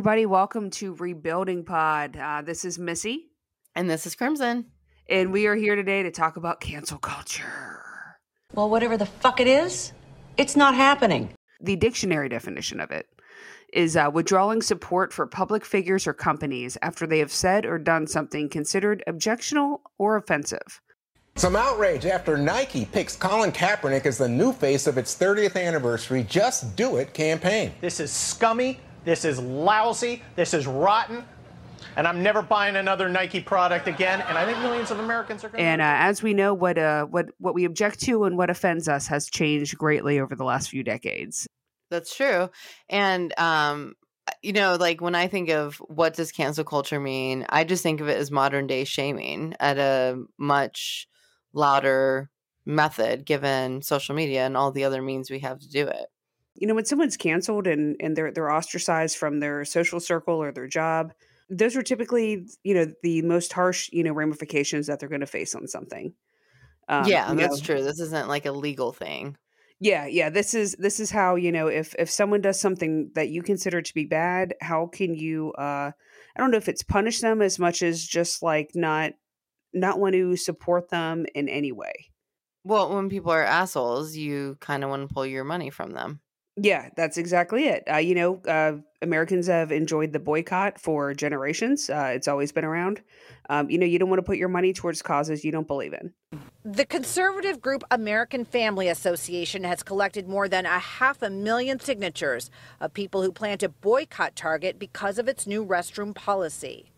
everybody. Welcome to Rebuilding Pod. Uh, this is Missy. And this is Crimson. And we are here today to talk about cancel culture. Well, whatever the fuck it is, it's not happening. The dictionary definition of it is uh, withdrawing support for public figures or companies after they have said or done something considered objectionable or offensive. Some outrage after Nike picks Colin Kaepernick as the new face of its 30th anniversary Just Do It campaign. This is scummy. This is lousy. This is rotten. And I'm never buying another Nike product again. And I think millions of Americans are going. And uh, as we know, what uh, what what we object to and what offends us has changed greatly over the last few decades. That's true. And um, you know, like when I think of what does cancel culture mean, I just think of it as modern day shaming at a much louder method given social media and all the other means we have to do it. You know, when someone's canceled and, and they're they're ostracized from their social circle or their job, those are typically, you know, the most harsh, you know, ramifications that they're going to face on something. Um, yeah, that's know. true. This isn't like a legal thing. Yeah, yeah. This is this is how you know if if someone does something that you consider to be bad, how can you? uh I don't know if it's punish them as much as just like not not want to support them in any way. Well, when people are assholes, you kind of want to pull your money from them. Yeah, that's exactly it. Uh, you know, uh, Americans have enjoyed the boycott for generations. Uh, it's always been around. Um, you know, you don't want to put your money towards causes you don't believe in. The conservative group American Family Association has collected more than a half a million signatures of people who plan to boycott Target because of its new restroom policy.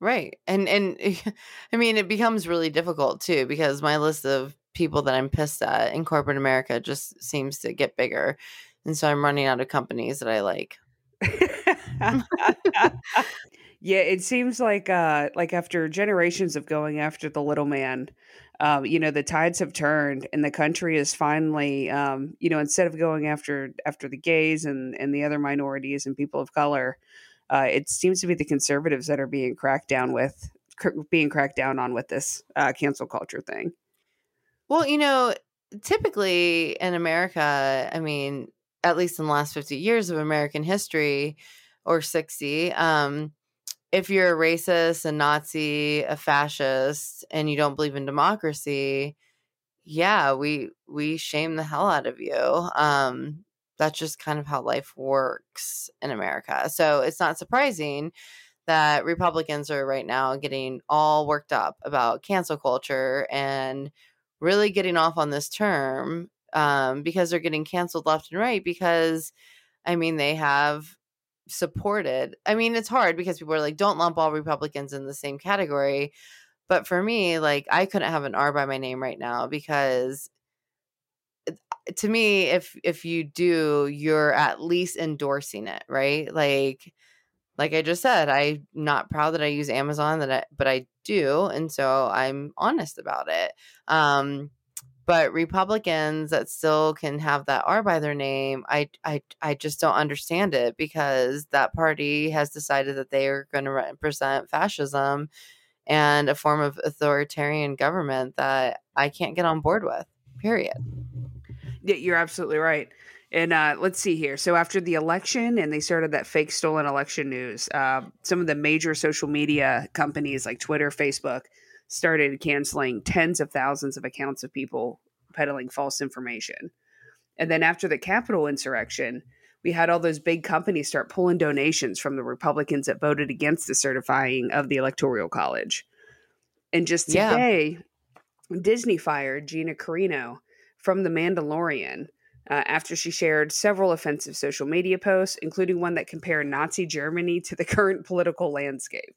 Right. And and I mean it becomes really difficult too because my list of people that I'm pissed at in corporate America just seems to get bigger. And so I'm running out of companies that I like. yeah, it seems like uh like after generations of going after the little man, um, you know, the tides have turned and the country is finally um, you know, instead of going after after the gays and and the other minorities and people of color, uh, it seems to be the conservatives that are being cracked down with being cracked down on with this uh, cancel culture thing. Well, you know, typically in America, I mean, at least in the last 50 years of American history or 60, um, if you're a racist, a Nazi, a fascist, and you don't believe in democracy, yeah, we we shame the hell out of you. Um, that's just kind of how life works in America. So it's not surprising that Republicans are right now getting all worked up about cancel culture and really getting off on this term um, because they're getting canceled left and right because I mean they have supported. I mean it's hard because people are like don't lump all Republicans in the same category. But for me, like I couldn't have an R by my name right now because to me if if you do you're at least endorsing it right like like i just said i'm not proud that i use amazon that I, but i do and so i'm honest about it um but republicans that still can have that r by their name i i, I just don't understand it because that party has decided that they are going to represent fascism and a form of authoritarian government that i can't get on board with period yeah, you're absolutely right. And uh, let's see here. So after the election, and they started that fake stolen election news, uh, some of the major social media companies like Twitter, Facebook, started canceling tens of thousands of accounts of people peddling false information. And then after the Capitol insurrection, we had all those big companies start pulling donations from the Republicans that voted against the certifying of the Electoral College. And just today, yeah. Disney fired Gina Carano from The Mandalorian uh, after she shared several offensive social media posts, including one that compared Nazi Germany to the current political landscape.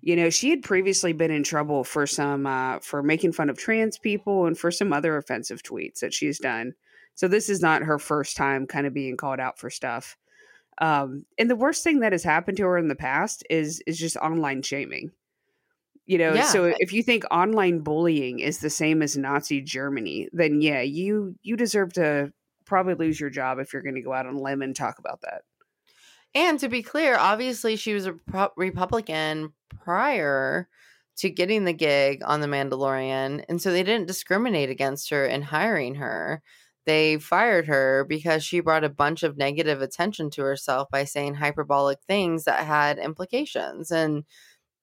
You know, she had previously been in trouble for some uh, for making fun of trans people and for some other offensive tweets that she's done. So this is not her first time kind of being called out for stuff. Um, and the worst thing that has happened to her in the past is is just online shaming you know yeah. so if you think online bullying is the same as nazi germany then yeah you you deserve to probably lose your job if you're going to go out on a limb and talk about that and to be clear obviously she was a republican prior to getting the gig on the mandalorian and so they didn't discriminate against her in hiring her they fired her because she brought a bunch of negative attention to herself by saying hyperbolic things that had implications. And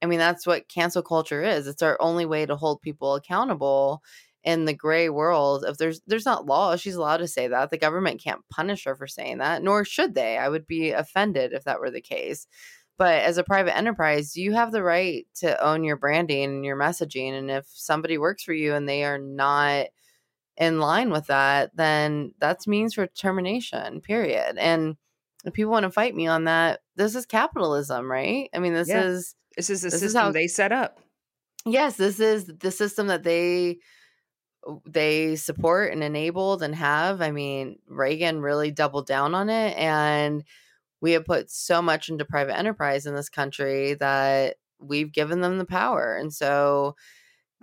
I mean, that's what cancel culture is. It's our only way to hold people accountable in the gray world if there's there's not law she's allowed to say that the government can't punish her for saying that nor should they i would be offended if that were the case but as a private enterprise you have the right to own your branding and your messaging and if somebody works for you and they are not in line with that then that's means for termination period and if people want to fight me on that this is capitalism right i mean this Yeah. is This is the This is system how- they set up. yes this is the system that they they support and enabled and have i mean reagan really doubled down on it and we have put so much into private enterprise in this country that we've given them the power and so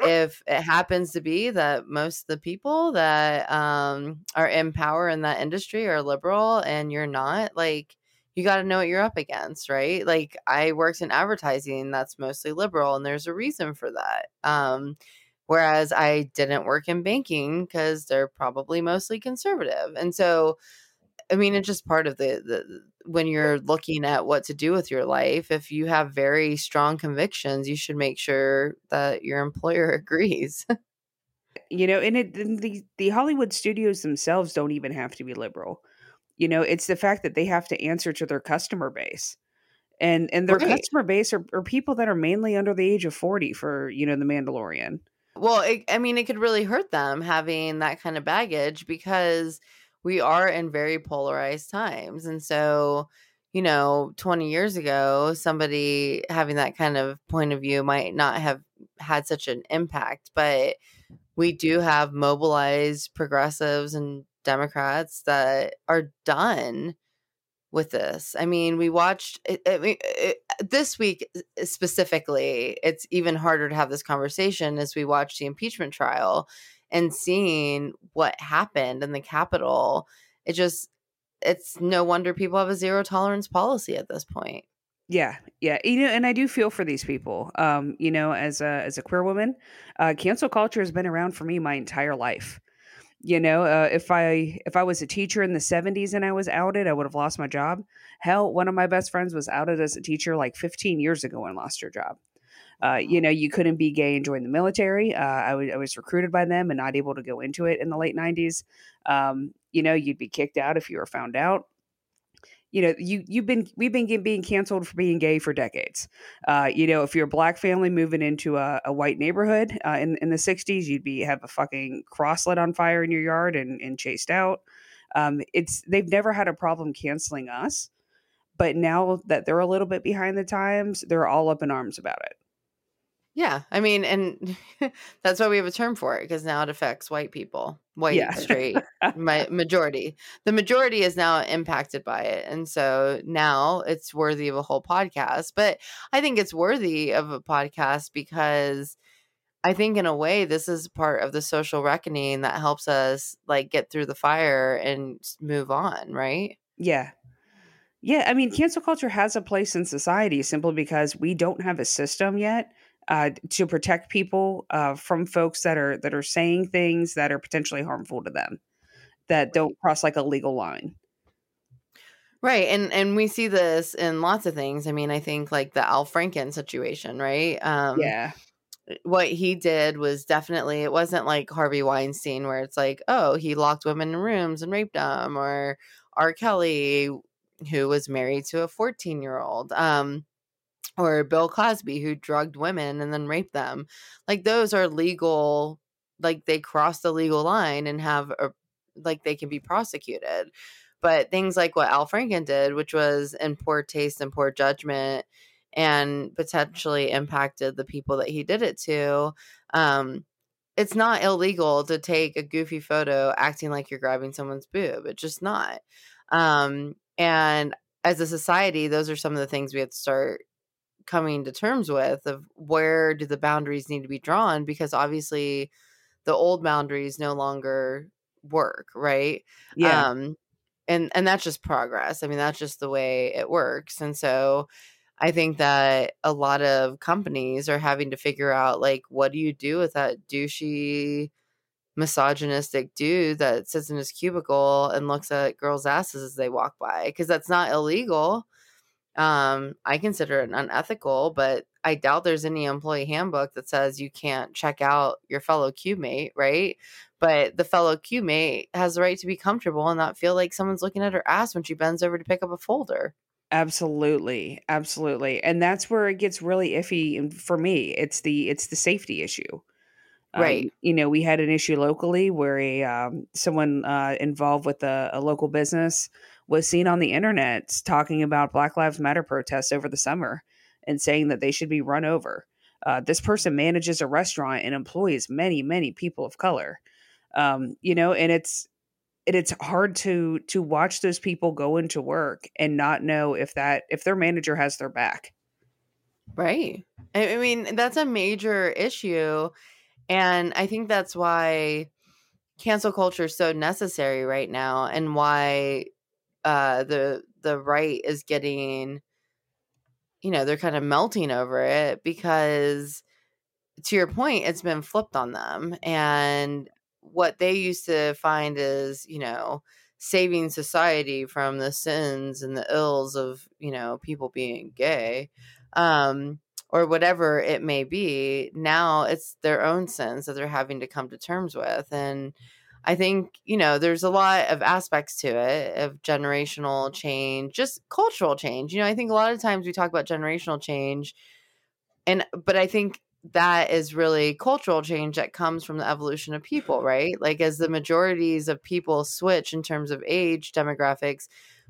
if it happens to be that most of the people that um, are in power in that industry are liberal and you're not like you got to know what you're up against right? Like i worked in advertising that's mostly liberal and there's a reason for that um, whereas i didn't work in banking because they're probably mostly conservative and so i mean it's just part of the, the when you're looking at what to do with your life if you have very strong convictions you should make sure that your employer agrees. You know and it and the the hollywood studios themselves don't even have to be liberal you know it's the fact that they have to answer to their customer base and and their Right. customer base are, are people that are mainly under the age of 40 for you know the mandalorian Well, it, I mean, it could really hurt them having that kind of baggage because we are in very polarized times. And so, you know, 20 years ago, somebody having that kind of point of view might not have had such an impact. But we do have mobilized progressives and Democrats that are done with this. I mean, we watched it, I mean, it, this week specifically, it's even harder to have this conversation as we watch the impeachment trial and seeing what happened in the Capitol. It just, it's no wonder people have a zero tolerance policy at this point. yeah yeah you know and i do feel for these people um you know as a as a queer woman uh cancel culture has been around for me my entire life you know uh, if i if i was a teacher in the 70s and i was outed i would have lost my job. Hell one of my best friends was outed as a teacher like 15 years ago and lost her job. Uh, you know you couldn't be gay and join the military. Uh, I, w- I was recruited by them and not able to go into it in the late 90s um, you know you'd be kicked out if you were found out you know you you've been we've been being canceled for being gay for decades. Uh, you know if you're a black family moving into a, a white neighborhood uh, in, in the 60s you'd be have a fucking cross lit on fire in your yard and, and chased out. Um, it's they've never had a problem canceling us but now that they're a little bit behind the times they're all up in arms about it Yeah. I mean, and that's why we have a term for it because now it affects white people, white, Yeah. straight, my majority. The majority is now impacted by it. And so now it's worthy of a whole podcast. But I think it's worthy of a podcast because I think in a way this is part of the social reckoning that helps us like get through the fire and move on, right? Yeah. Yeah. I mean, mm. cancel culture has a place in society simply because we don't have a system yet uh, to protect people uh, from folks that are that are saying things that are potentially harmful to them that don't cross like a legal line. Right. And and we see this in lots of things. I mean, I think like the Al Franken situation, right? Um yeah. what he did was definitely it wasn't like Harvey Weinstein where it's like, oh, he locked women in rooms and raped them, or R. Kelly, who was married to a 14 year old, um, or Bill Cosby, who drugged women and then raped them. Like those are legal, like they cross the legal line and have a like they can be prosecuted. But things like what Al Franken did, which was in poor taste and poor judgment, and potentially impacted the people that he did it to. Um, it's not illegal to take a goofy photo acting like you're grabbing someone's boob. It's just not. Um, and as a society, those are some of the things we have to start coming to terms with of where do the boundaries need to be drawn because obviously the old boundaries no longer work, right? Yeah. um and and that's just progress i mean that's just the way it works and so i think that a lot of companies are having to figure out like what do you do with that douchey misogynistic dude that sits in his cubicle and looks at girls' asses as they walk by because that's not illegal. Um, I consider it unethical, but I doubt there's any employee handbook that says you can't check out your fellow cube mate, right? But the fellow cube mate has the right to be comfortable and not feel like someone's looking at her ass when she bends over to pick up a folder. Absolutely, absolutely, and that's where it gets really iffy for me. It's the it's the safety issue. Um, Right. you know, we had an issue locally where a um, someone uh, involved with a, a local business was seen on the internet talking about Black Lives Matter protests over the summer and saying that they should be run over. Uh, this person manages a restaurant and employs many, many people of color. Um, you know, and it's it's hard to to watch those people go into work and not know if that if their manager has their back. Right. I mean, that's a major issue. And I think that's why cancel culture is so necessary right now and why uh the the right is getting you know, they're kind of melting over it because to your point, it's been flipped on them. And what they used to find is, you know, saving society from the sins and the ills of, you know, people being gay. Um, or whatever it may be, now it's their own sins that they're having to come to terms with. And I think, you know, there's a lot of aspects to it of generational change, just cultural change. You know, I think a lot of times we talk about generational change and but I think that is really cultural change that comes from the evolution of people, right? Like as the majorities of people switch in terms of age demographics,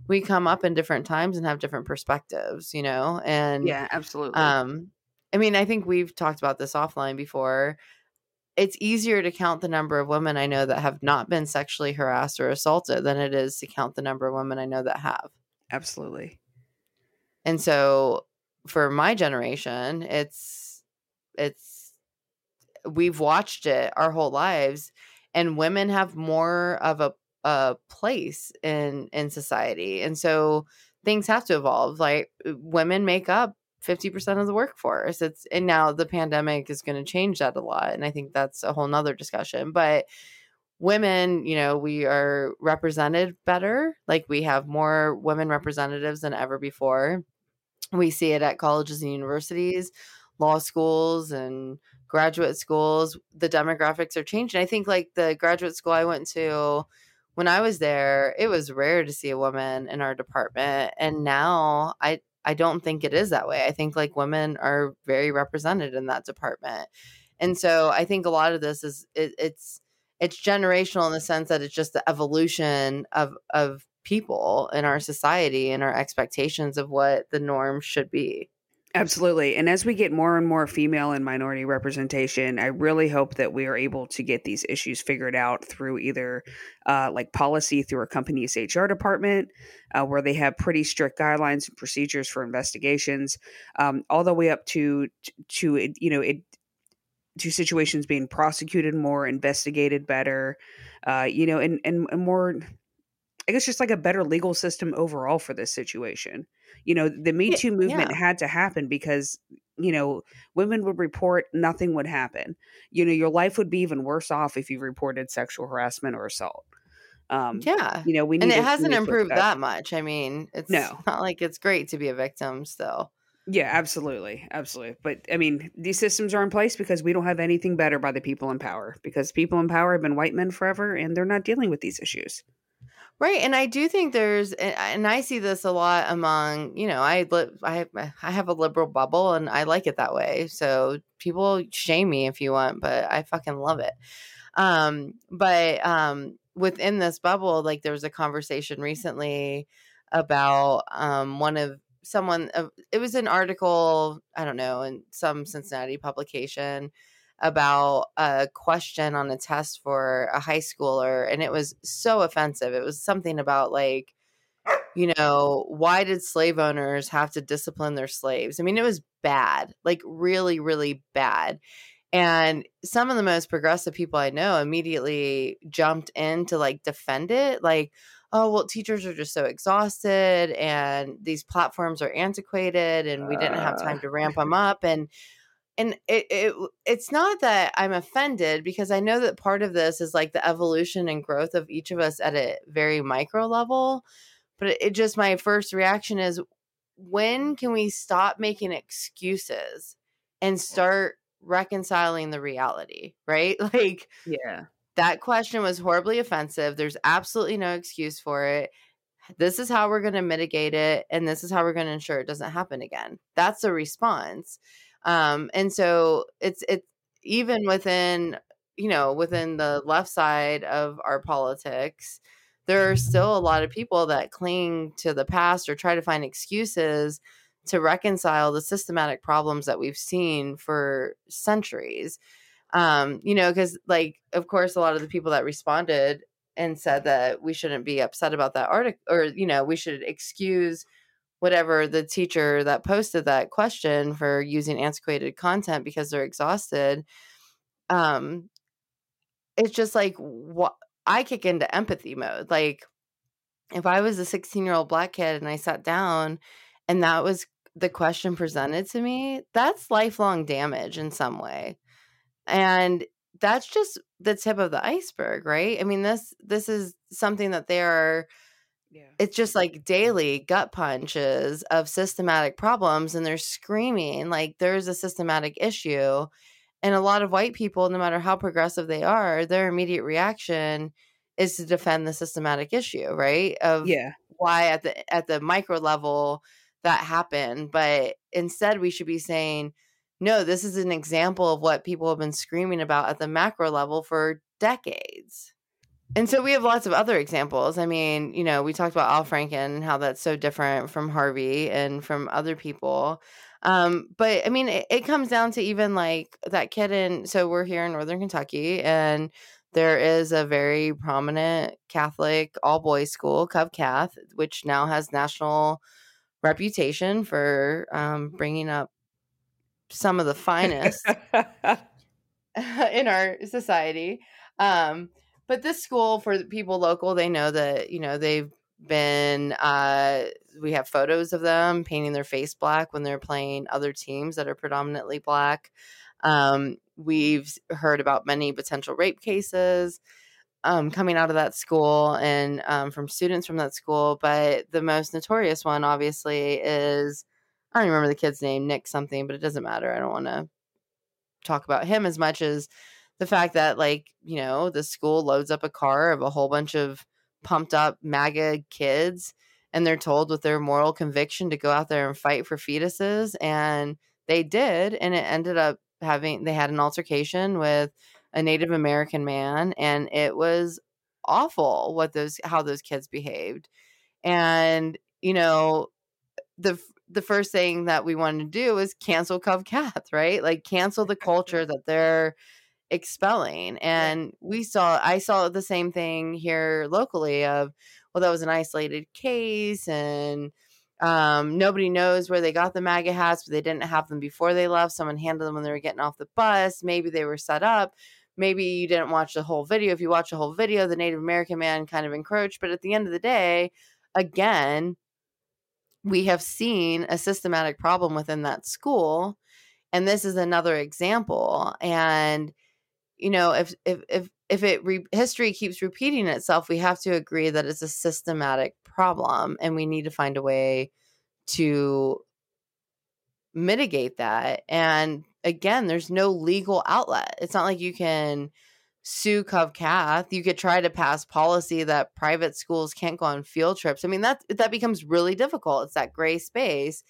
we come up in different times and have different perspectives, you know? And Yeah, absolutely. um, I mean, I think we've talked about this offline before. It's easier to count the number of women I know that have not been sexually harassed or assaulted than it is to count the number of women I know that have. absolutely. And so for my generation, it's it's we've watched it our whole lives and women have more of a a place in in society. And so things have to evolve. Like women make up 50% of the workforce. It's and now the pandemic is going to change that a lot. And I think that's a whole nother discussion. But women, you know, we are represented better. Like we have more women representatives than ever before. We see it at colleges and universities, law schools and graduate schools. The demographics are changing. I think like the graduate school I went to when I was there, it was rare to see a woman in our department. And now I I don't think it is that way. I think like women are very represented in that department. And so I think a lot of this is it, it's it's generational in the sense that it's just the evolution of of people in our society and our expectations of what the norm should be. Absolutely. And as we get more and more female and minority representation, I really hope that we are able to get these issues figured out through either uh, like policy through a company's HR department, uh, where they have pretty strict guidelines and procedures for investigations, um, all the way up to to you know it to situations being prosecuted more, investigated better, uh, you know, and, and and more. I guess just like a better legal system overall for this situation. You know, the Me Too movement yeah. had to happen because, you know, women would report, nothing would happen. You know, your life would be even worse off if you reported sexual harassment or assault. Um, Yeah. you know, we need And it hasn't improved that much. I mean, it's No. not like it's great to be a victim still. Yeah, absolutely, absolutely. But I mean, these systems are in place because we don't have anything better by the people in power. Because people in power have been white men forever, and they're not dealing with these issues. Right, and I do think there's, and I see this a lot among, you know, I live, I I have a liberal bubble, and I like it that way. So people shame me if you want, but I fucking love it. Um, but um, within this bubble, like there was a conversation recently about um one of someone. Uh, it was an article, I don't know, in some Cincinnati publication about a question on a test for a high schooler and it was so offensive. It was something about like you know why did slave owners have to discipline their slaves? I mean it was bad like really really bad. And some of the most progressive people i know immediately jumped in to like defend it like oh well teachers are just so exhausted and these platforms are antiquated and we didn't have uh. time to ramp them up and and it, it it's not that I'm offended because I know that part of this is like the evolution and growth of each of us at a very micro level. But it, it just my first reaction is when can we stop making excuses and start reconciling the reality, right? Like Yeah. that question was horribly offensive. There's absolutely no excuse for it. This is how we're going to mitigate it and this is how we're going to ensure it doesn't happen again. That's a response. Um and so it's it's even within you know within the left side of our politics there are still a lot of people that cling to the past or try to find excuses to reconcile the systematic problems that we've seen for centuries. Um you know because like of course a lot of the people that responded and said that we shouldn't be upset about that article or you know we should excuse whatever the teacher that posted that question for using antiquated content because they're exhausted um it's just like what i kick into empathy mode like if i was a 16 year old black kid and i sat down and that was the question presented to me that's lifelong damage in some way and that's just the tip of the iceberg right? I mean this this is something that they are Yeah. it's just like daily gut punches of systematic problems and they're screaming like there's a systematic issue and a lot of white people no matter how progressive they are their immediate reaction is to defend the systematic issue right of Yeah. why at the at the micro level that happened but instead we should be saying no this is an example of what people have been screaming about at the macro level for decades and so we have lots of other examples. I mean, you know, we talked about Al Franken and how that's so different from Harvey and from other people. Um, but I mean, it, it comes down to even like that kid in. So we're here in Northern Kentucky, and there is a very prominent Catholic all boys school, Cov Cath, which now has national reputation for um, bringing up some of the finest in our society. Um, but this school for the people local, they know that you know they've been. Uh, we have photos of them painting their face black when they're playing other teams that are predominantly black. Um, we've heard about many potential rape cases um, coming out of that school and um, from students from that school. But the most notorious one, obviously, is I don't remember the kid's name, Nick something, but it doesn't matter. I don't want to talk about him as much as the fact that like you know the school loads up a car of a whole bunch of pumped up maga kids and they're told with their moral conviction to go out there and fight for fetuses and they did and it ended up having they had an altercation with a native american man and it was awful what those how those kids behaved and you know the the first thing that we wanted to do was cancel Cov Cath, right? Like cancel the culture that they're expelling. And we saw I saw the same thing here locally of well, that was an isolated case and um, nobody knows where they got the MAGA hats, but they didn't have them before they left. Someone handed them when they were getting off the bus. Maybe they were set up. Maybe you didn't watch the whole video. If you watch the whole video, the Native American man kind of encroached. But at the end of the day, again, we have seen a systematic problem within that school and this is another example and you know if if if if it re- history keeps repeating itself we have to agree that it's a systematic problem and we need to find a way to mitigate that and again there's no legal outlet it's not like you can sue Cov Cath. You could try to pass policy that private schools can't go on field trips. I mean, that that becomes really difficult. It's that gray space.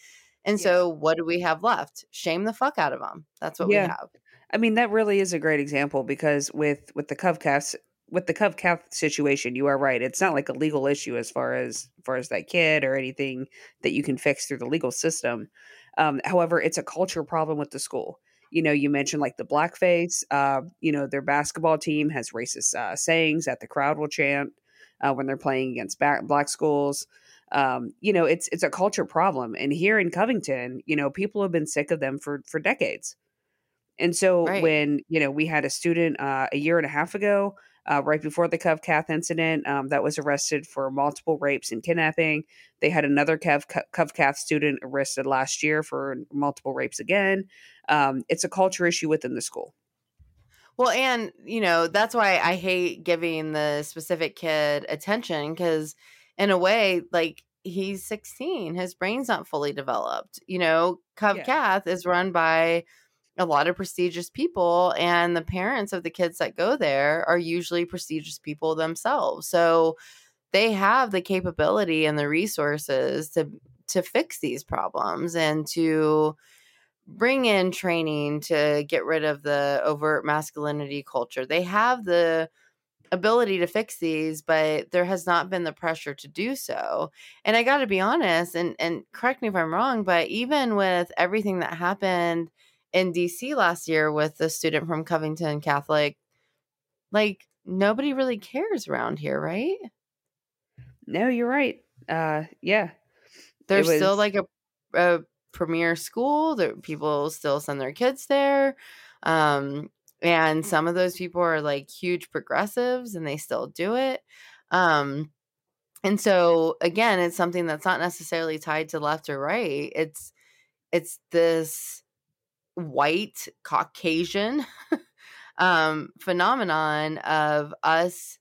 And so, what do we have left? Shame the fuck out of them. That's what Yeah. we have. I mean, that really is a great example because with with the Covcath with the Cov Cath situation, you are right. It's not like a legal issue as far as as far as that kid or anything that you can fix through the legal system. Um, however, it's a culture problem with the school. You know, you mentioned like the blackface. Uh, you know, their basketball team has racist uh, sayings that the crowd will chant uh, when they're playing against ba- black schools. Um, you know, it's it's a culture problem. And here in Covington, you know, people have been sick of them for for decades. And so Right. when, you know, we had a student uh, a year and a half ago uh, right before the Cov Cath incident um, that was arrested for multiple rapes and kidnapping. They had another Cov, Cov Cath student arrested last year for multiple rapes again. Um, it's a culture issue within the school. Well, and you know, that's why I hate giving the specific kid attention because in a way, like he's 16, his brain's not fully developed. You know, Cov Yeah. Cath is run by a lot of prestigious people, and the parents of the kids that go there are usually prestigious people themselves. So they have the capability and the resources to to fix these problems and to bring in training to get rid of the overt masculinity culture. They have the ability to fix these, but there has not been the pressure to do so. And I got to be honest and and correct me if I'm wrong, but even with everything that happened in DC last year with the student from Covington Catholic, like nobody really cares around here, right? No, you're right. Uh, yeah. There's still like a, a premier school that people still send their kids there. Um, and some of those people are like huge progressives and they still do it. Um, and so again, it's something that's not necessarily tied to left or right. It's it's this white Caucasian um phenomenon of us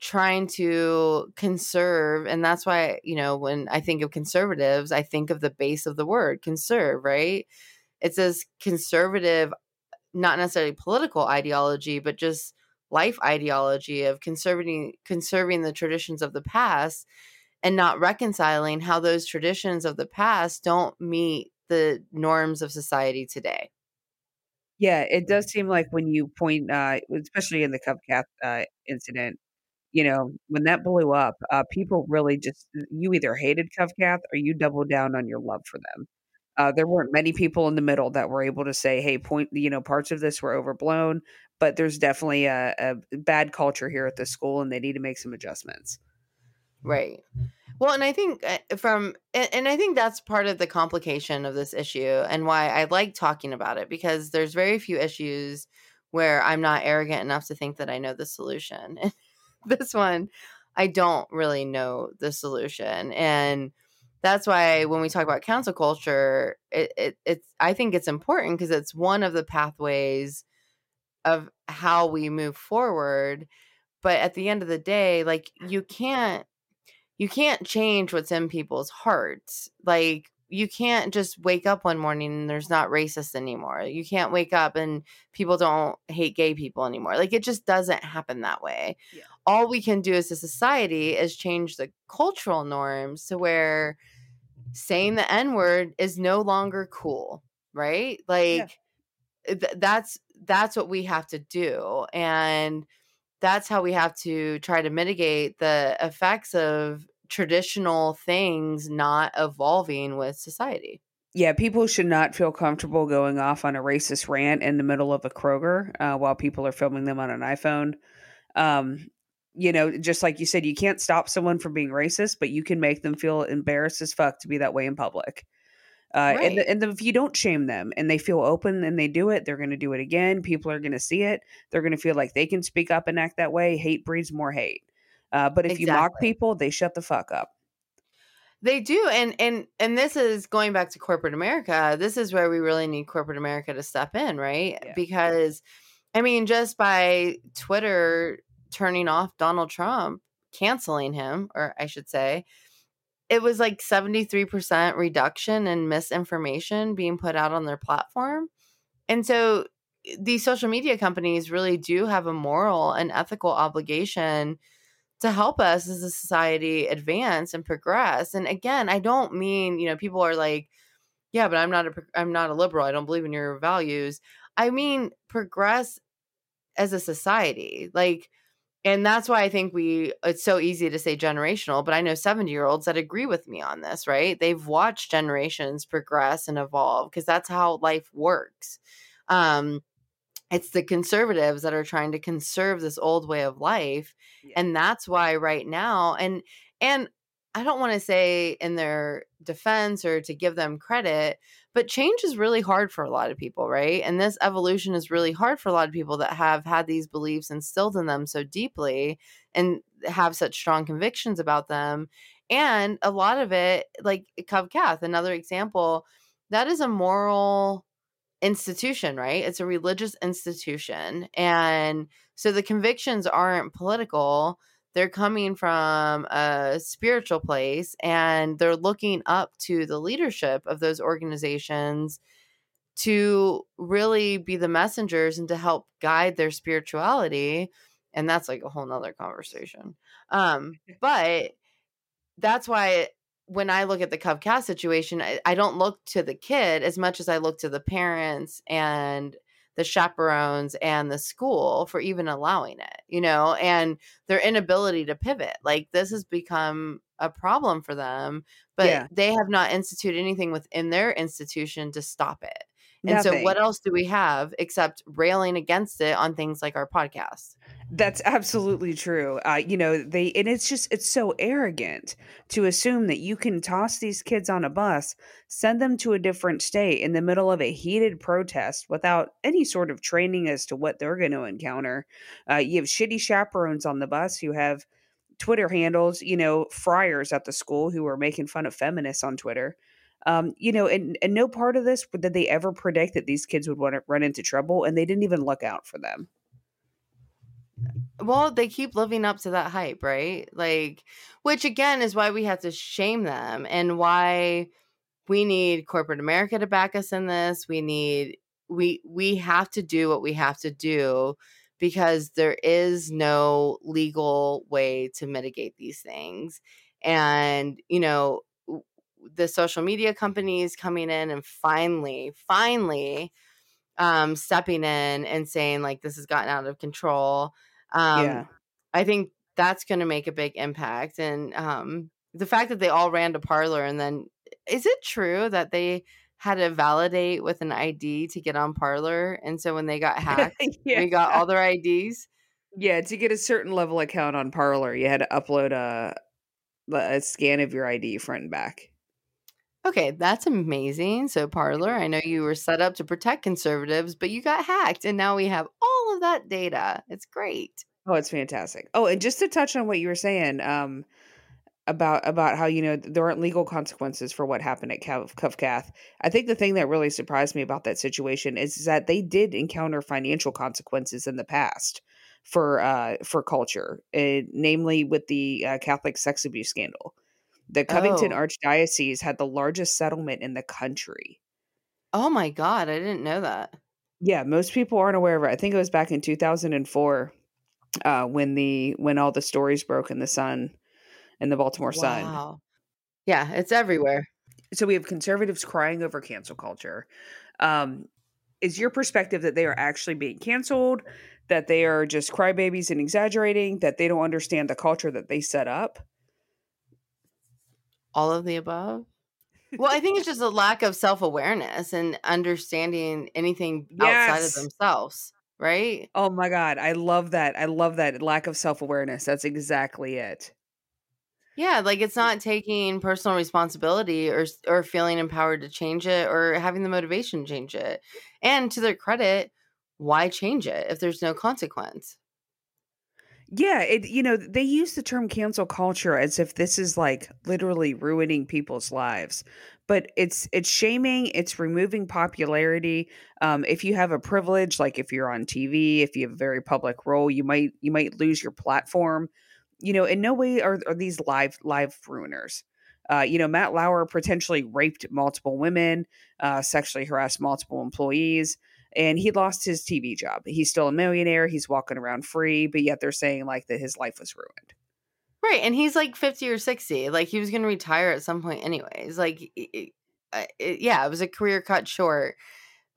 trying to conserve and that's why you know when i think of conservatives i think of the base of the word conserve right? It's this conservative not necessarily political ideology but just life ideology of conserving conserving the traditions of the past and not reconciling how those traditions of the past don't meet the norms of society today Yeah, it does seem like when you point, uh, especially in the Covcath uh, incident, you know, when that blew up, uh, people really just you either hated Covcath or you doubled down on your love for them. Uh, there weren't many people in the middle that were able to say, "Hey, point," you know, parts of this were overblown, but there's definitely a, a bad culture here at the school, and they need to make some adjustments. Right. Well, and I think uh, from and, and I think that's part of the complication of this issue and why I like talking about it because there's very few issues where I'm not arrogant enough to think that I know the solution. this one, I don't really know the solution, and that's why when we talk about cancel culture, it, it it's I think it's important because it's one of the pathways of how we move forward. But at the end of the day, like you can't you can't change what's in people's hearts. Like you can't just wake up one morning and there's not racist anymore. You can't wake up and people don't hate gay people anymore. Like it just doesn't happen that way. Yeah. All we can do as a society is change the cultural norms to where saying the N word is no longer cool, right? Like th- that's that's what we have to do and that's how we have to try to mitigate the effects of traditional things not evolving with society. Yeah, people should not feel comfortable going off on a racist rant in the middle of a Kroger uh, while people are filming them on an iPhone. Um, you know, just like you said, you can't stop someone from being racist, but you can make them feel embarrassed as fuck to be that way in public. Uh, and, the, and the, if you don't shame them and they feel open and they do it, they're going to do it again. People are going to see it. They're going to feel like they can speak up and act that way. Hate breeds more hate. Uh, but if you mock people, they shut the fuck up. They do and and and this is going back to corporate America. This is where we really need corporate America to step in, right? Yeah. Because I mean just by Twitter turning off Donald Trump, canceling him or I should say, it was like 73% reduction in misinformation being put out on their platform. And so eh, these social media companies really do have a moral and ethical obligation to help us as a society advance and progress. And again, I don't mean, you know, people are like, yeah, but I'm not a I'm not a liberal. I don't believe in your values. I mean, progress as a society. Like and that's why I think we it's so easy to say generational, but I know 70-year-olds that agree with me on this, right? They've watched generations progress and evolve because that's how life works. Um it's the conservatives that are trying to conserve this old way of life Yeah. and that's why right now and and i don't want to say in their defense or to give them credit But change is really hard for a lot of people, right? And this evolution is really hard for a lot of people that have had these beliefs instilled in them so deeply and have such strong convictions about them. And a lot of it, like Covcath, another example, that is a moral institution, right? It's a religious institution. And so the convictions aren't political they're coming from a spiritual place and they're looking up to the leadership of those organizations to really be the messengers and to help guide their spirituality and that's like a whole nother conversation. Um but that's why when i look at the Covcath situation I, I don't look to the kid as much as i look to the parents and the chaperones and the school for even allowing it, you know, and their inability to pivot. Like this has become a problem for them, but yeah. they have not instituted anything within their institution to stop it. And Nothing. so, what else do we have except railing against it on things like our podcast? That's absolutely true. Uh, you know, they, and it's just, it's so arrogant to assume that you can toss these kids on a bus, send them to a different state in the middle of a heated protest without any sort of training as to what they're going to encounter. Uh, you have shitty chaperones on the bus who have Twitter handles, you know, friars at the school who are making fun of feminists on Twitter. Um, you know, and, and no part of this did they ever predict that these kids would want to run into trouble, and they didn't even look out for them. Well, they keep living up to that hype, right? Like, which again is why we have to shame them and why we need corporate America to back us in this. We need we we have to do what we have to do because there is no legal way to mitigate these things. And, you know, the social media companies coming in and finally, finally um, stepping in and saying like this has gotten out of control. Um, yeah. I think that's going to make a big impact. And um, the fact that they all ran to Parler and then is it true that they had to validate with an ID to get on Parler? And so when they got hacked, yeah. we got all their IDs. Yeah, to get a certain level account on Parler, you had to upload a a scan of your ID front and back. Okay, that's amazing. So, Parler, I know you were set up to protect conservatives, but you got hacked, and now we have all of that data. It's great. Oh, it's fantastic. Oh, and just to touch on what you were saying um, about about how you know there aren't legal consequences for what happened at Covcath. I think the thing that really surprised me about that situation is that they did encounter financial consequences in the past for uh, for culture, uh, namely with the uh, Catholic sex abuse scandal. The Covington oh. Archdiocese had the largest settlement in the country. Oh my god, I didn't know that. Yeah, most people aren't aware of it. I think it was back in 2004 uh, when the when all the stories broke in the Sun and the Baltimore Sun. wow. Sun. Yeah, it's everywhere. So we have conservatives crying over cancel culture. Um, is your perspective that they are actually being canceled, that they are just crybabies and exaggerating, that they don't understand the culture that they set up? All of the above? well, I think it's just a lack of self awareness and understanding anything yes. outside of themselves, right? Oh my God. I love that. I love that lack of self awareness. That's exactly it. Yeah, like it's not taking personal responsibility or or feeling empowered to change it or having the motivation to change it. And to their credit, why change it if there's no consequence? Yeah, it you know, they use the term cancel culture as if this is like literally ruining people's lives. But it's it's shaming, it's removing popularity. Um, if you have a privilege, like if you're on TV, if you have a very public role, you might you might lose your platform. You know, in no way are, are these live live ruiners. Uh, you know, Matt Lauer potentially raped multiple women, uh, sexually harassed multiple employees and he lost his TV job. He's still a millionaire. He's walking around free, but yet they're saying like that his life was ruined. Right, and he's like 50 or 60. Like he was going to retire at some point anyways. Like it, it, yeah, it was a career cut short.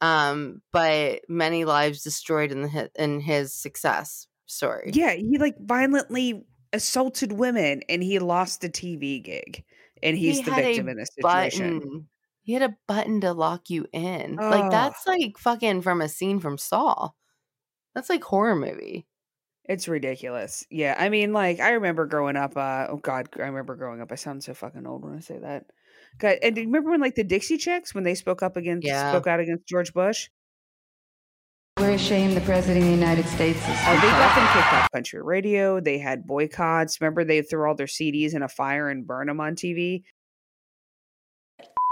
Um, but many lives destroyed in the in his success story. Yeah, he like violently assaulted women and he lost a TV gig and he's he the victim in this situation. Button he had a button to lock you in. Oh. Like that's like fucking from a scene from Saw. That's like horror movie. It's ridiculous. Yeah, I mean, like I remember growing up. Uh, oh God, I remember growing up. I sound so fucking old when I say that. God, and do you remember when like the Dixie Chicks when they spoke up against Yeah. spoke out against George Bush? We're ashamed the President of the United States is. Uh, they got them kicked off country radio. They had boycotts. Remember, they threw all their CDs in a fire and burn them on TV.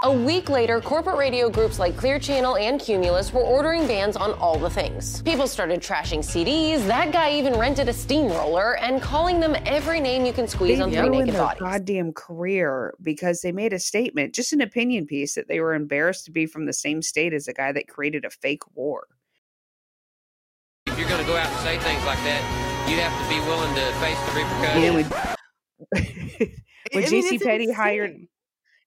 A week later, corporate radio groups like Clear Channel and Cumulus were ordering bans on all the things. People started trashing CDs. That guy even rented a steamroller and calling them every name you can squeeze They on three ruined naked their bodies. goddamn career because they made a statement, just an opinion piece, that they were embarrassed to be from the same state as a guy that created a fake war. If you're going to go out and say things like that, you have to be willing to face the repercussions. know, when, when I mean, JC it's Penny hired insane.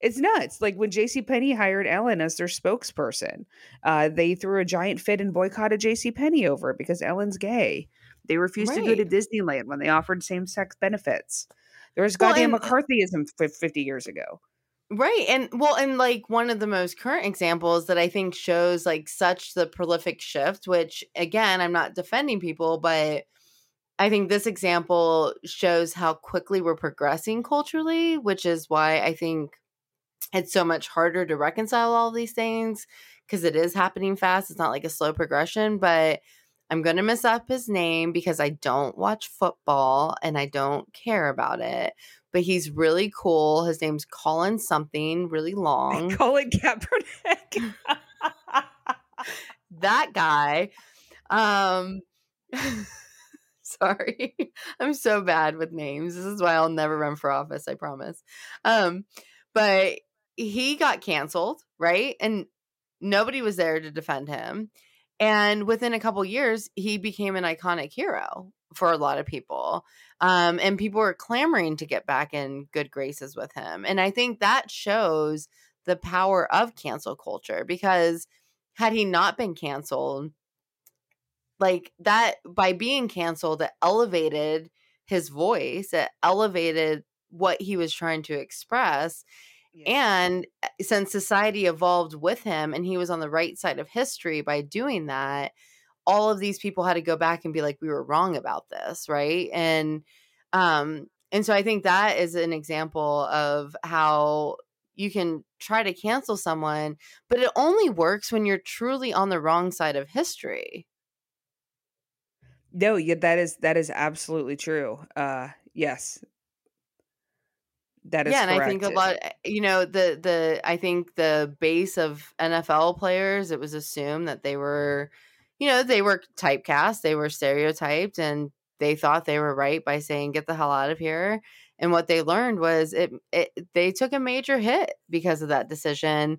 It's nuts. Like when JC Penney hired Ellen as their spokesperson, uh, they threw a giant fit and boycotted JC Penney over it because Ellen's gay. They refused to go to Disneyland when they offered same sex benefits. There was Well, goddamn and- McCarthyism 50 years ago. Right. And well, and like one of the most current examples that I think shows like such the prolific shift, which again, I'm not defending people, but I think this example shows how quickly we're progressing culturally, which is why I think it's so much harder to reconcile all these things because it is happening fast. It's not like a slow progression, but I'm going to mess up his name because I don't watch football and I don't care about it. But he's really cool. His name's Colin something, really long. Colin Kaepernick. that guy. Um sorry. I'm so bad with names. This is why I'll never run for office, I promise. Um but he got canceled, right? And nobody was there to defend him. And within a couple years, he became an iconic hero for a lot of people. Um, and people were clamoring to get back in good graces with him. And I think that shows the power of cancel culture because had he not been canceled, like that by being canceled, it elevated his voice, it elevated what he was trying to express. And uh, since society evolved with him and he was on the right side of history by doing that, all of these people had to go back and be like, we were wrong about this, right? And um, and so I think that is an example of how you can try to cancel someone, but it only works when you're truly on the wrong side of history. no, yeah, that is that is absolutely true. Uh yes. That is yeah, and I think a lot, eh, you know, the the I think the base of NFL players, it was assumed that they were, you know, they were typecast, they were stereotyped, and they thought they were right by saying "get the hell out of here." And what they learned was it, it they took a major hit because of that decision.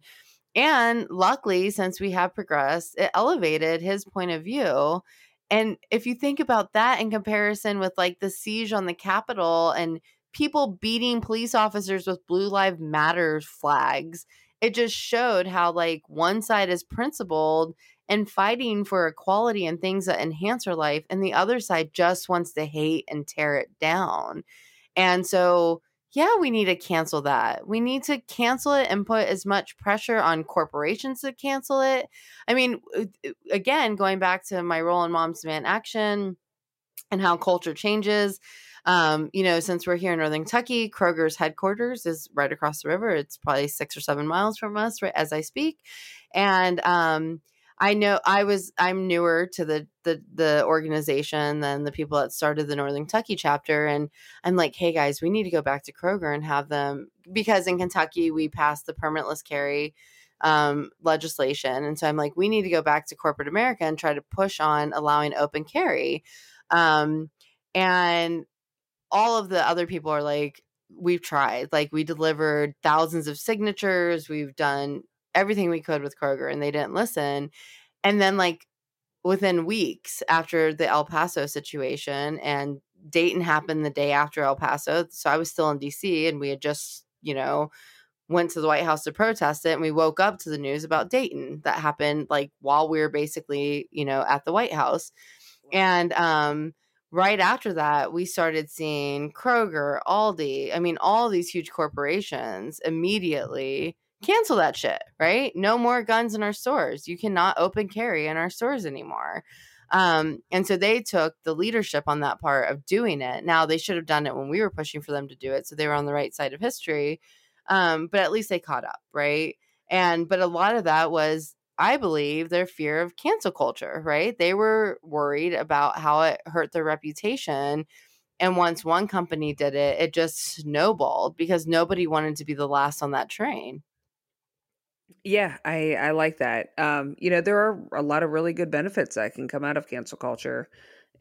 And luckily, since we have progressed, it elevated his point of view. And if you think about that in comparison with like the siege on the Capitol and people beating police officers with blue lives matter flags. It just showed how like one side is principled and fighting for equality and things that enhance our life and the other side just wants to hate and tear it down. And so yeah we need to cancel that. We need to cancel it and put as much pressure on corporations to cancel it. I mean uh, uh, again going back to my role in moms demand action and how culture changes um, you know, since we're here in Northern Kentucky, Kroger's headquarters is right across the river. It's probably six or seven miles from us, right as I speak. And um, I know I was I'm newer to the the the organization than the people that started the Northern Kentucky chapter, and I'm like, hey guys, we need to go back to Kroger and have them because in Kentucky we passed the permitless carry um, legislation, and so I'm like, we need to go back to corporate America and try to push on allowing open carry. Um, and all of the other people are like, we've tried. Like we delivered thousands of signatures. We've done everything we could with Kroger and they didn't listen. And then like within weeks after the El Paso situation and Dayton happened the day after El Paso. So I was still in DC and we had just, you know, went to the White House to protest it and we woke up to the news about Dayton that happened like while we were basically, you know, at the White House. And um right after that, we started seeing Kroger, Aldi, I mean, all these huge corporations immediately cancel that shit, right? No more guns in our stores. You cannot open carry in our stores anymore. Um, and so they took the leadership on that part of doing it. Now they should have done it when we were pushing for them to do it. So they were on the right side of history. Um, but at least they caught up, right? And but a lot of that was I believe their fear of cancel culture, right? They were worried about how it hurt their reputation. And once one company did it, it just snowballed because nobody wanted to be the last on that train. Yeah, I I like that. Um, you know, there are a lot of really good benefits that can come out of cancel culture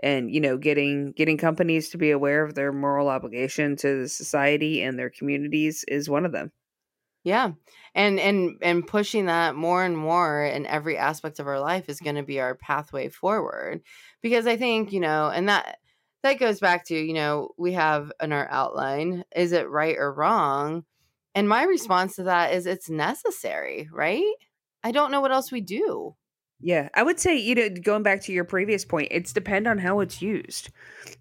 and you know getting getting companies to be aware of their moral obligation to the society and their communities is one of them Yeah. And and and pushing that more and more in every aspect of our life is going to be our pathway forward. Because I think, you know, and that that goes back to, you know, we have in our outline, is it right or wrong? And my response to that is it's necessary, right? I don't know what else we do. yeah i would say you know going back to your previous point it's depend on how it's used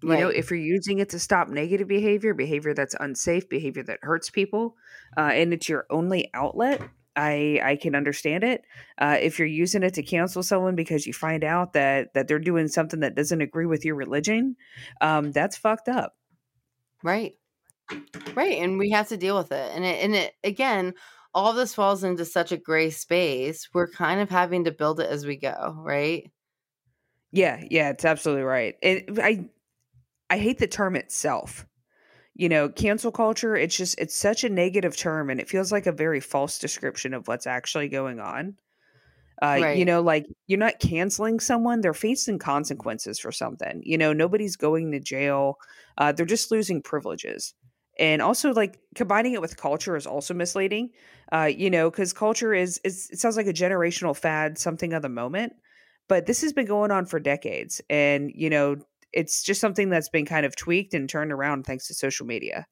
you know if you're using it to stop negative behavior behavior that's unsafe behavior that hurts people uh, and it's your only outlet i i can understand it uh, if you're using it to cancel someone because you find out that that they're doing something that doesn't agree with your religion um, that's fucked up Right. Right. And we have to deal with it. And it and it again, all this falls into such a gray space. We're kind of having to build it as we go, right? Yeah, yeah, it's absolutely right. It, I I hate the term itself. You know, cancel culture, it's just it's such a negative term and it feels like a very false description of what's actually going on. Uh, you know, like you're not canceling someone, they're facing consequences for something. You know, nobody's going to jail. Uh, they're just losing privileges. And also like combining it with culture is also misleading. Uh, you know, because culture is, is it sounds like a generational fad, something of the moment but this has been going on for decades and you know it's just something that's been kind of tweaked and turned around thanks to social media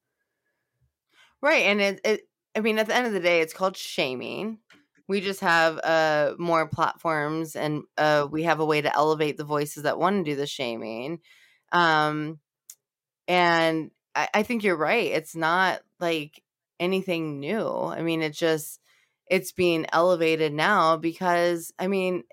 Right. And it, it I mean, at the end of the day, it's called shaming. We just have uh more platforms and uh we have a way to elevate the voices that want to do the shaming. Um and I, I think you're right. It's not like anything new. I mean, it's just it's being elevated now because I mean,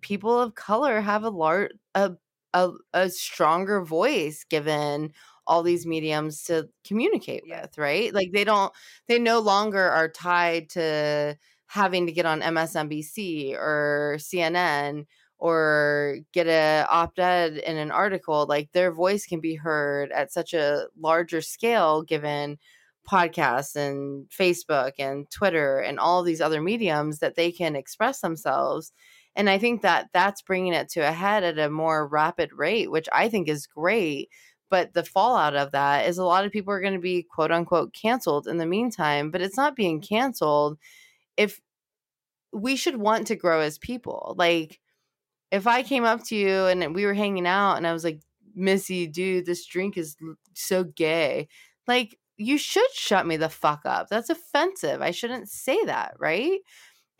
people of color have a large a, a a stronger voice given all these mediums to communicate Yeah. with, right? Like they don't they no longer are tied to having to get on MSNBC or CNN or get a op-ed in an article like their voice can be heard at such a larger scale given podcasts and Facebook and Twitter and all these other mediums that they can express themselves and I think that that's bringing it to a head at a more rapid rate, which I think is great. But the fallout of that is a lot of people are going to be quote unquote canceled in the meantime, but it's not being canceled if we should want to grow as people. Like, if I came up to you and we were hanging out and I was like, Missy, dude, this drink is so gay. Like, you should shut me the fuck up. That's offensive. I shouldn't say that, right?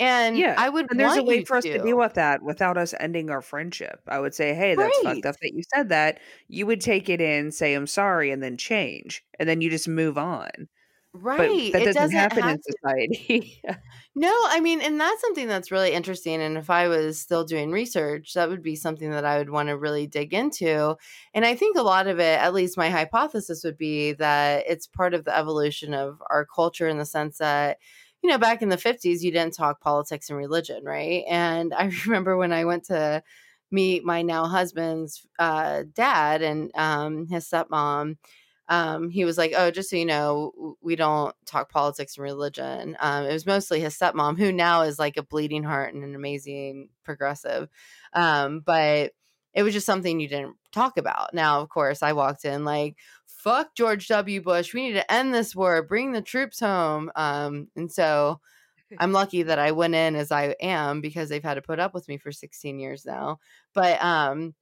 And yeah I would and there's a way for us to to. deal with that without us ending our friendship i would say hey that's Right. fucked up that you said that you would take it in say i'm sorry and then change and then you just move on but Right. that It doesn't doesn't happen in society No, I mean, and that's something that's really interesting. And if I was still doing research, that would be something that I would want to really dig into. And I think a lot of it, at least my hypothesis would be that it's part of the evolution of our culture in the sense that, you know, back in the 50s, you didn't talk politics and religion, right? And I remember when I went to meet my now husband's uh, dad and um, his stepmom, um, he was like, "Oh, just so you know, we don't talk politics and religion." Um, it was mostly his stepmom, who now is like a bleeding heart and an amazing progressive, um, but it was just something you didn't talk about. Now, of course, I walked in like, "Fuck George W. Bush. We need to end this war. Bring the troops home." Um, and so I'm lucky that I went in as I am because they've had to put up with me for 16 years now. But um,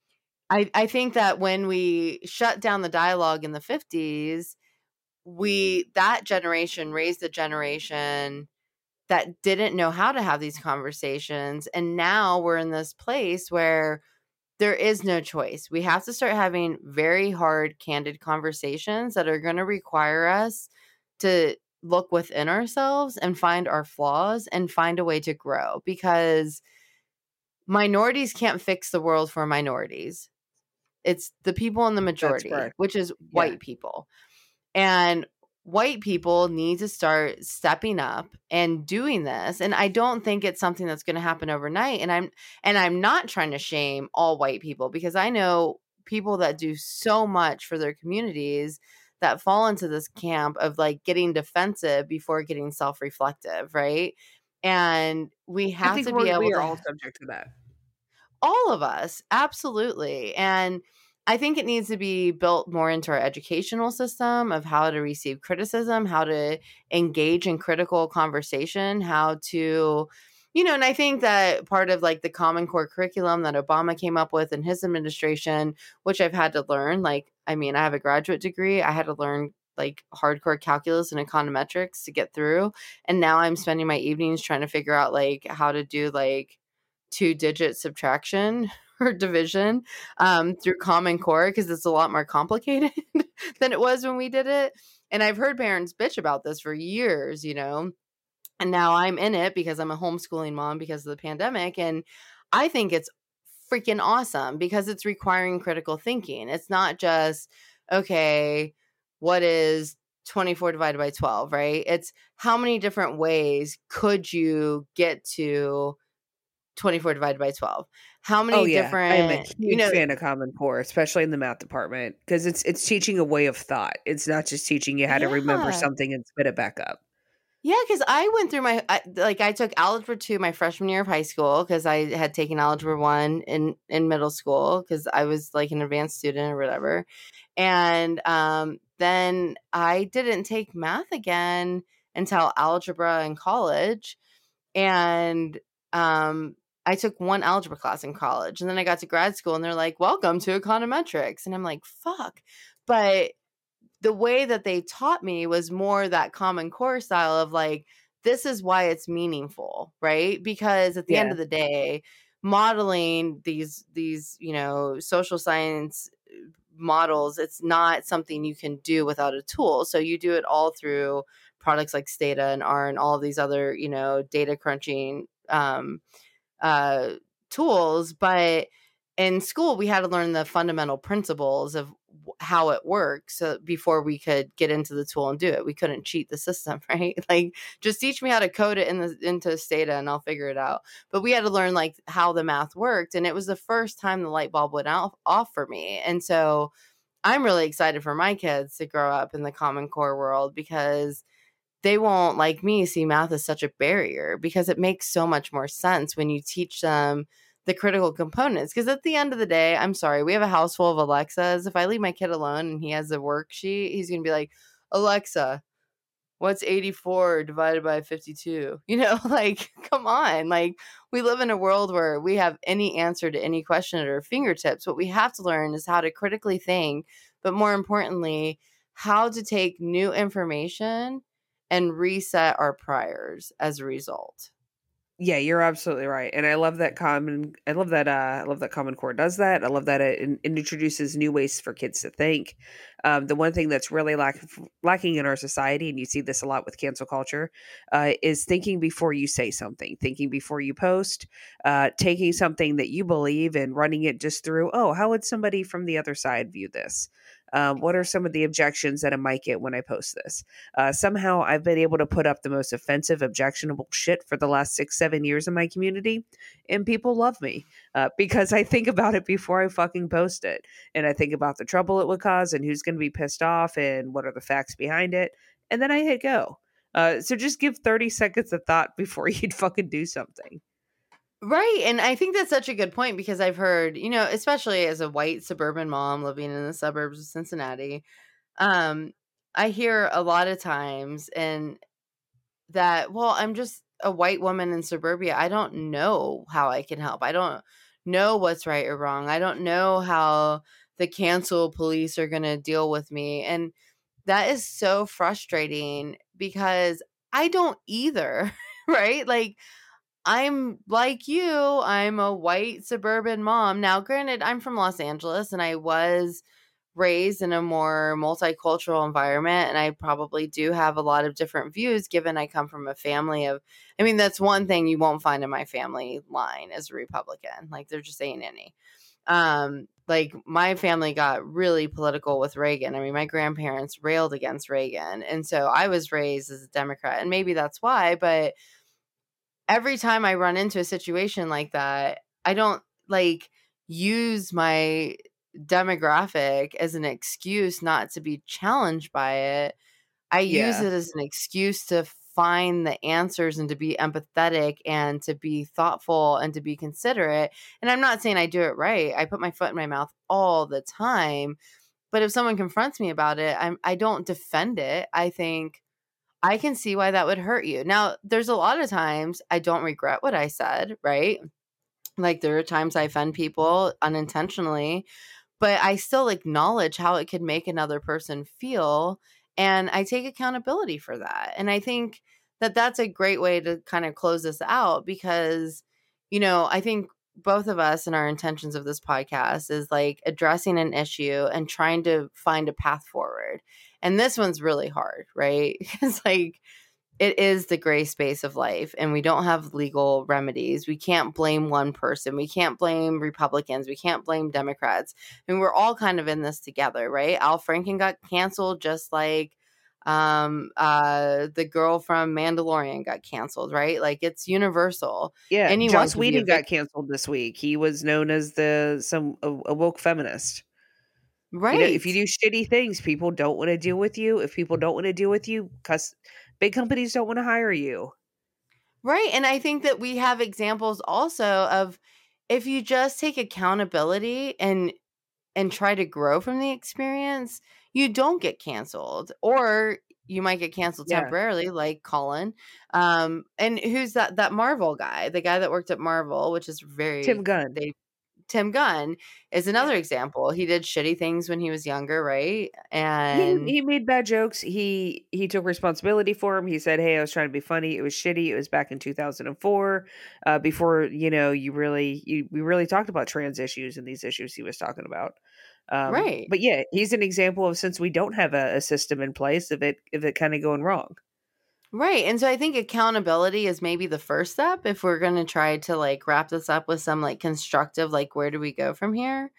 I, I think that when we shut down the dialogue in the 50s, we that generation raised a generation that didn't know how to have these conversations. And now we're in this place where there is no choice. We have to start having very hard, candid conversations that are going to require us to look within ourselves and find our flaws and find a way to grow because minorities can't fix the world for minorities. It's the people in the majority, which is Yeah. white people. And white people need to start stepping up and doing this and i don't think it's something that's going to happen overnight and i'm and i'm not trying to shame all white people because i know people that do so much for their communities that fall into this camp of like getting defensive before getting self-reflective right and we have to be able we to all subject to that. all of us absolutely and i think it needs to be built more into our educational system of how to receive criticism how to engage in critical conversation how to you know and i think that part of like the common core curriculum that obama came up with in his administration which i've had to learn like i mean i have a graduate degree. I had to learn like hardcore calculus and econometrics to get through and now i'm spending my evenings trying to figure out like how to do like two digit subtraction or division um, through Common Core because it's a lot more complicated than it was when we did it. And I've heard parents bitch about this for years, you know. And now I'm in it because I'm a homeschooling mom because of the pandemic. And I think it's freaking awesome because it's requiring critical thinking. It's not just, okay, what is 24 divided by 12, right? It's how many different ways could you get to 24 divided by 12 how many oh yeah, different I am a huge you know fan of Common Core, especially in the math department, because it's it's teaching a way of thought. It's not just teaching you how to remember something and spit it back up. yeah because i went through my I, like i took algebra 2 my freshman year of high school because i had taken algebra 1 in in middle school because i was like an advanced student or whatever and um then i didn't take math again until algebra in college and um I took one algebra class in college and then I got to grad school and they're like, welcome to econometrics. And I'm like, fuck. But the way that they taught me was more that common core style of like, this is why it's meaningful, right? Because at the end of the day, modeling these these, you know, social science uh, models, it's not something you can do without a tool. So you do it all through products like Stata and R and all of these other, you know, data crunching um uh tools but in school we had to learn the fundamental principles of how it works so before we could get into the tool and do it. We couldn't cheat the system right? Like just teach me how to code it in the into stata and i'll figure it out. But we had to learn like how the math worked and it was the first time the light bulb went off, off for me. And so i'm really excited for my kids to grow up in the common core world because they won't like me see math as such a barrier because it makes so much more sense when you teach them the critical components because at the end of the day i'm sorry we have a house full of alexas. If i leave my kid alone and he has a worksheet he's going to be like alexa what's 84 divided by 52 you know like come on like we live in a world where we have any answer to any question at our fingertips. What we have to learn is how to critically think but more importantly how to take new information and reset our priors as a result. Yeah, you're absolutely right, and I love that common. I love that. Uh, I love that Common Core does that. I love that it, it introduces new ways for kids to think. Um, the one thing that's really lack, lacking in our society, and you see this a lot with cancel culture, uh, is thinking before you say something, thinking before you post, uh, taking something that you believe and running it just through. Oh, how would somebody from the other side view this? Um, what are some of the objections that I might get when I post this? Uh, somehow I've been able to put up the most offensive, objectionable shit for the last six, seven years in my community, and people love me uh, because I think about it before I fucking post it, and I think about the trouble it would cause and who's going to be pissed off and what are the facts behind it, and then I hit go. Uh, so just give thirty seconds of thought before you'd fucking do something. Right. And I think that's such a good point because I've heard, you know, especially as a white suburban mom living in the suburbs of Cincinnati, um, I hear a lot of times and that, well, I'm just a white woman in suburbia. I don't know how I can help. I don't know what's right or wrong. I don't know how the cancel police are going to deal with me. And that is so frustrating because I don't either, right? Like, I'm like you. I'm a white suburban mom. Now, granted, I'm from Los Angeles and I was raised in a more multicultural environment and I probably do have a lot of different views given I come from a family of I mean that's one thing you won't find in my family line as a Republican. Like there just ain't any. Um like my family got really political with Reagan. I mean my grandparents railed against Reagan and so I was raised as a Democrat and maybe that's why but every time I run into a situation like that I don't like use my demographic as an excuse not to be challenged by it. I use it as an excuse to find the answers and to be empathetic and to be thoughtful and to be considerate. And I'm not saying I do it right. I put my foot in my mouth all the time. But if someone confronts me about it, I'm I don't defend it. I think I can see why that would hurt you. Now, there's a lot of times I don't regret what I said, right? Like there are times I offend people unintentionally, but I still acknowledge how it could make another person feel and I take accountability for that. And I think that that's a great way to kind of close this out because you know, I think both of us and our intentions of this podcast is like addressing an issue and trying to find a path forward. And this one's really hard, right? It's like it is the gray space of life and we don't have legal remedies. We can't blame one person. We can't blame Republicans. We can't blame Democrats. I mean, we're all kind of in this together, right? Al Franken got canceled just like um uh the girl from Mandalorian got canceled, right? Like it's universal. Yeah, Anyone Joss could be a Whedon got canceled this week. He was known as the some a, a woke feminist. Right. You know, if you do shitty things, people don't want to deal with you. If people don't want to deal with you, cuz big companies don't want to hire you. Right. And I think that we have examples also of if you just take accountability and and try to grow from the experience, you don't get canceled or you might get canceled Yeah. temporarily like Colin. Um and who's that that Marvel guy, the guy that worked at Marvel, which is very Tim Gunn. they Tim Gunn is another example. He did shitty things when he was younger, right? And he made bad jokes. He he took responsibility for him. He said, "Hey, I was trying to be funny. It was shitty. It was back in 2004, uh, before you know you really you, we really talked about trans issues and these issues he was talking about." Um, Right. But yeah, he's an example of since we don't have a, a system in place of it of it kind of going wrong. Right. And so I think accountability is maybe the first step if we're going to try to like wrap this up with some like constructive, like, where do we go from here?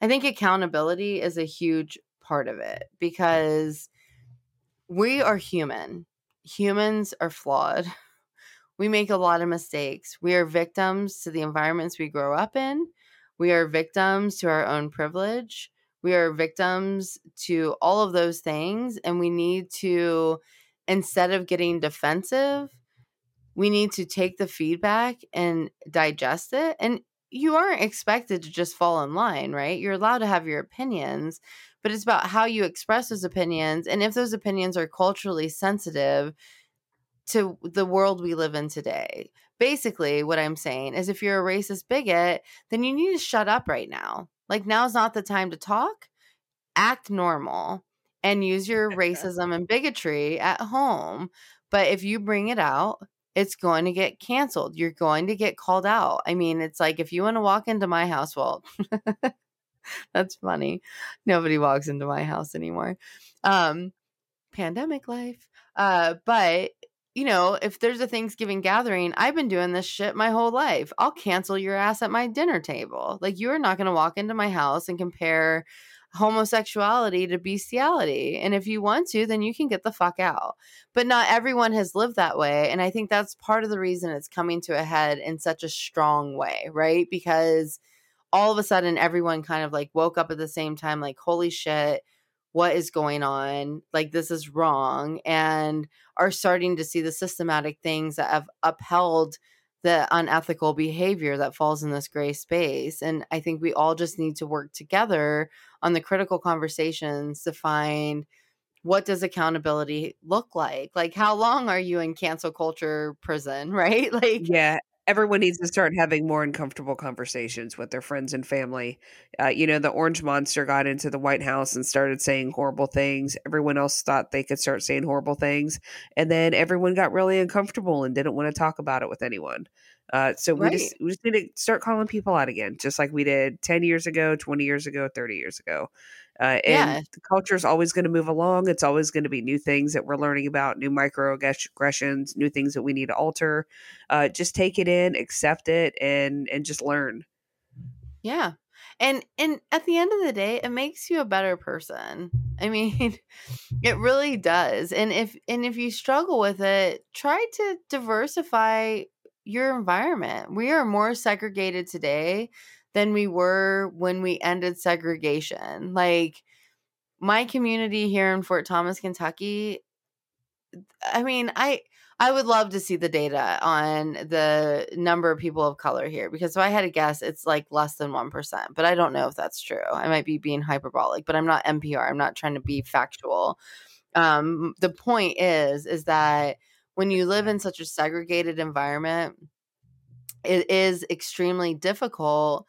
I think accountability is a huge part of it because we are human. Humans are flawed. We make a lot of mistakes. We are victims to the environments we grow up in. We are victims to our own privilege. We are victims to all of those things. And we need to instead of getting defensive, we need to take the feedback and digest it. And you aren't expected to just fall in line, right? You're allowed to have your opinions, but it's about how you express those opinions and if those opinions are culturally sensitive to the world we live in today. Basically, what I'm saying is if you're a racist bigot, then you need to shut up right now. Like, now's not the time to talk. Act normal and use your racism and bigotry at home. But if you bring it out, it's going to get canceled. You're going to get called out. I mean, it's like if you want to walk into my house, well, that's funny. Nobody walks into my house anymore. Um, pandemic life. Uh, but you know, if there's a Thanksgiving gathering, I've been doing this shit my whole life. I'll cancel your ass at my dinner table. Like you're not going to walk into my house and compare homosexuality to bestiality. And if you want to, then you can get the fuck out. But not everyone has lived that way. And I think that's part of the reason it's coming to a head in such a strong way, right? Because all of a sudden everyone kind of like woke up at the same time, like, holy shit, what is going on? Like, this is wrong. And are starting to see the systematic things that have upheld the unethical behavior that falls in this gray space. And I think we all just need to work together on the critical conversations to find what does accountability look like? Like how long are you in cancel culture prison, right? Like Yeah, everyone needs to start having more uncomfortable conversations with their friends and family. Uh, you know, the orange monster got into the White House and started saying horrible things. Everyone else thought they could start saying horrible things. And then everyone got really uncomfortable and didn't want to talk about it with anyone. Uh, so we Right. just we just need to start calling people out again, just like we did ten years ago, twenty years ago, thirty years ago. Uh, and Yeah. the culture is always going to move along. It's always going to be new things that we're learning about, new microaggressions, new things that we need to alter. Uh, just take it in, accept it, and and just learn. Yeah. And and at the end of the day, it makes you a better person. I mean, it really does. And if and if you struggle with it, try to diversify your environment. We are more segregated today than we were when we ended segregation. Like my community here in Fort Thomas, Kentucky, I mean, I I would love to see the data on the number of people of color here because if I had to guess, it's like less than 1%. But I don't know if that's true. I might be being hyperbolic, but I'm not NPR. I'm not trying to be factual. Um, the point is, is that when you live in such a segregated environment, it is extremely difficult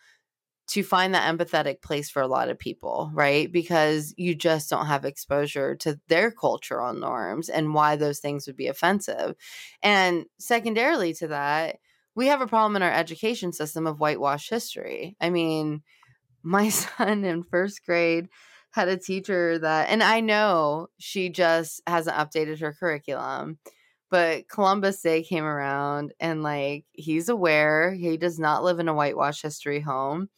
to find that empathetic place for a lot of people, right? Because you just don't have exposure to their cultural norms and why those things would be offensive. And secondarily to that, we have a problem in our education system of whitewash history. I mean, my son in first grade had a teacher that, and I know she just hasn't updated her curriculum, but Columbus Day came around and like he's aware he does not live in a whitewash history home.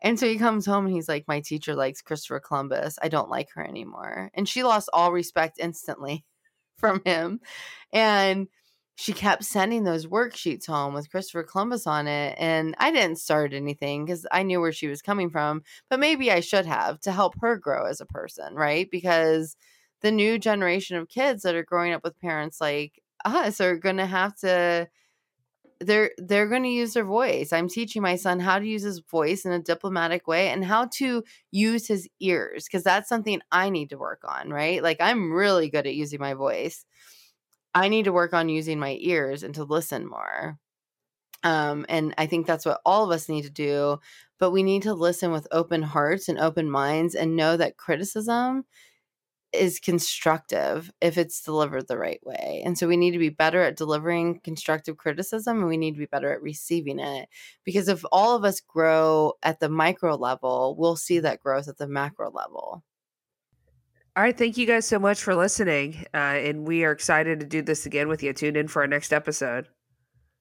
And so he comes home and he's like, My teacher likes Christopher Columbus. I don't like her anymore. And she lost all respect instantly from him. And she kept sending those worksheets home with Christopher Columbus on it. And I didn't start anything because I knew where she was coming from, but maybe I should have to help her grow as a person, right? Because the new generation of kids that are growing up with parents like us are going to have to they're they're going to use their voice. I'm teaching my son how to use his voice in a diplomatic way and how to use his ears because that's something I need to work on, right? Like I'm really good at using my voice. I need to work on using my ears and to listen more. Um and I think that's what all of us need to do, but we need to listen with open hearts and open minds and know that criticism is constructive if it's delivered the right way. And so we need to be better at delivering constructive criticism and we need to be better at receiving it. Because if all of us grow at the micro level, we'll see that growth at the macro level. All right, thank you guys so much for listening, uh, and we are excited to do this again with you. Tune in for our next episode.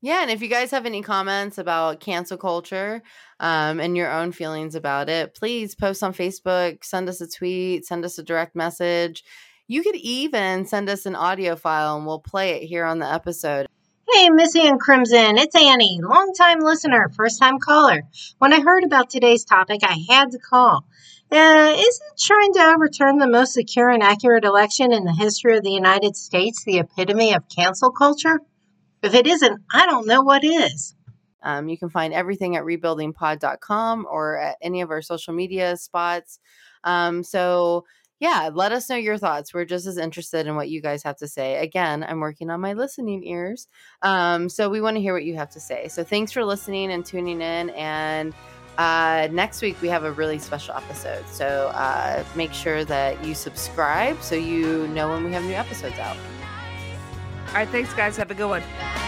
Yeah, and if you guys have any comments about cancel culture um, and your own feelings about it, please post on Facebook, send us a tweet, send us a direct message. You could even send us an audio file and we'll play it here on the episode. Hey, Missy and Crimson, it's Annie, longtime listener, first time caller. When I heard about today's topic, I had to call. Uh, isn't trying to overturn the most secure and accurate election in the history of the United States the epitome of cancel culture? If it isn't, I don't know what is. Um, you can find everything at rebuildingpod.com or at any of our social media spots. Um, so, yeah, let us know your thoughts. We're just as interested in what you guys have to say. Again, I'm working on my listening ears. Um, so, we want to hear what you have to say. So, thanks for listening and tuning in. And uh, next week, we have a really special episode. So, uh, make sure that you subscribe so you know when we have new episodes out. All right. thanks, guys. Have a good one.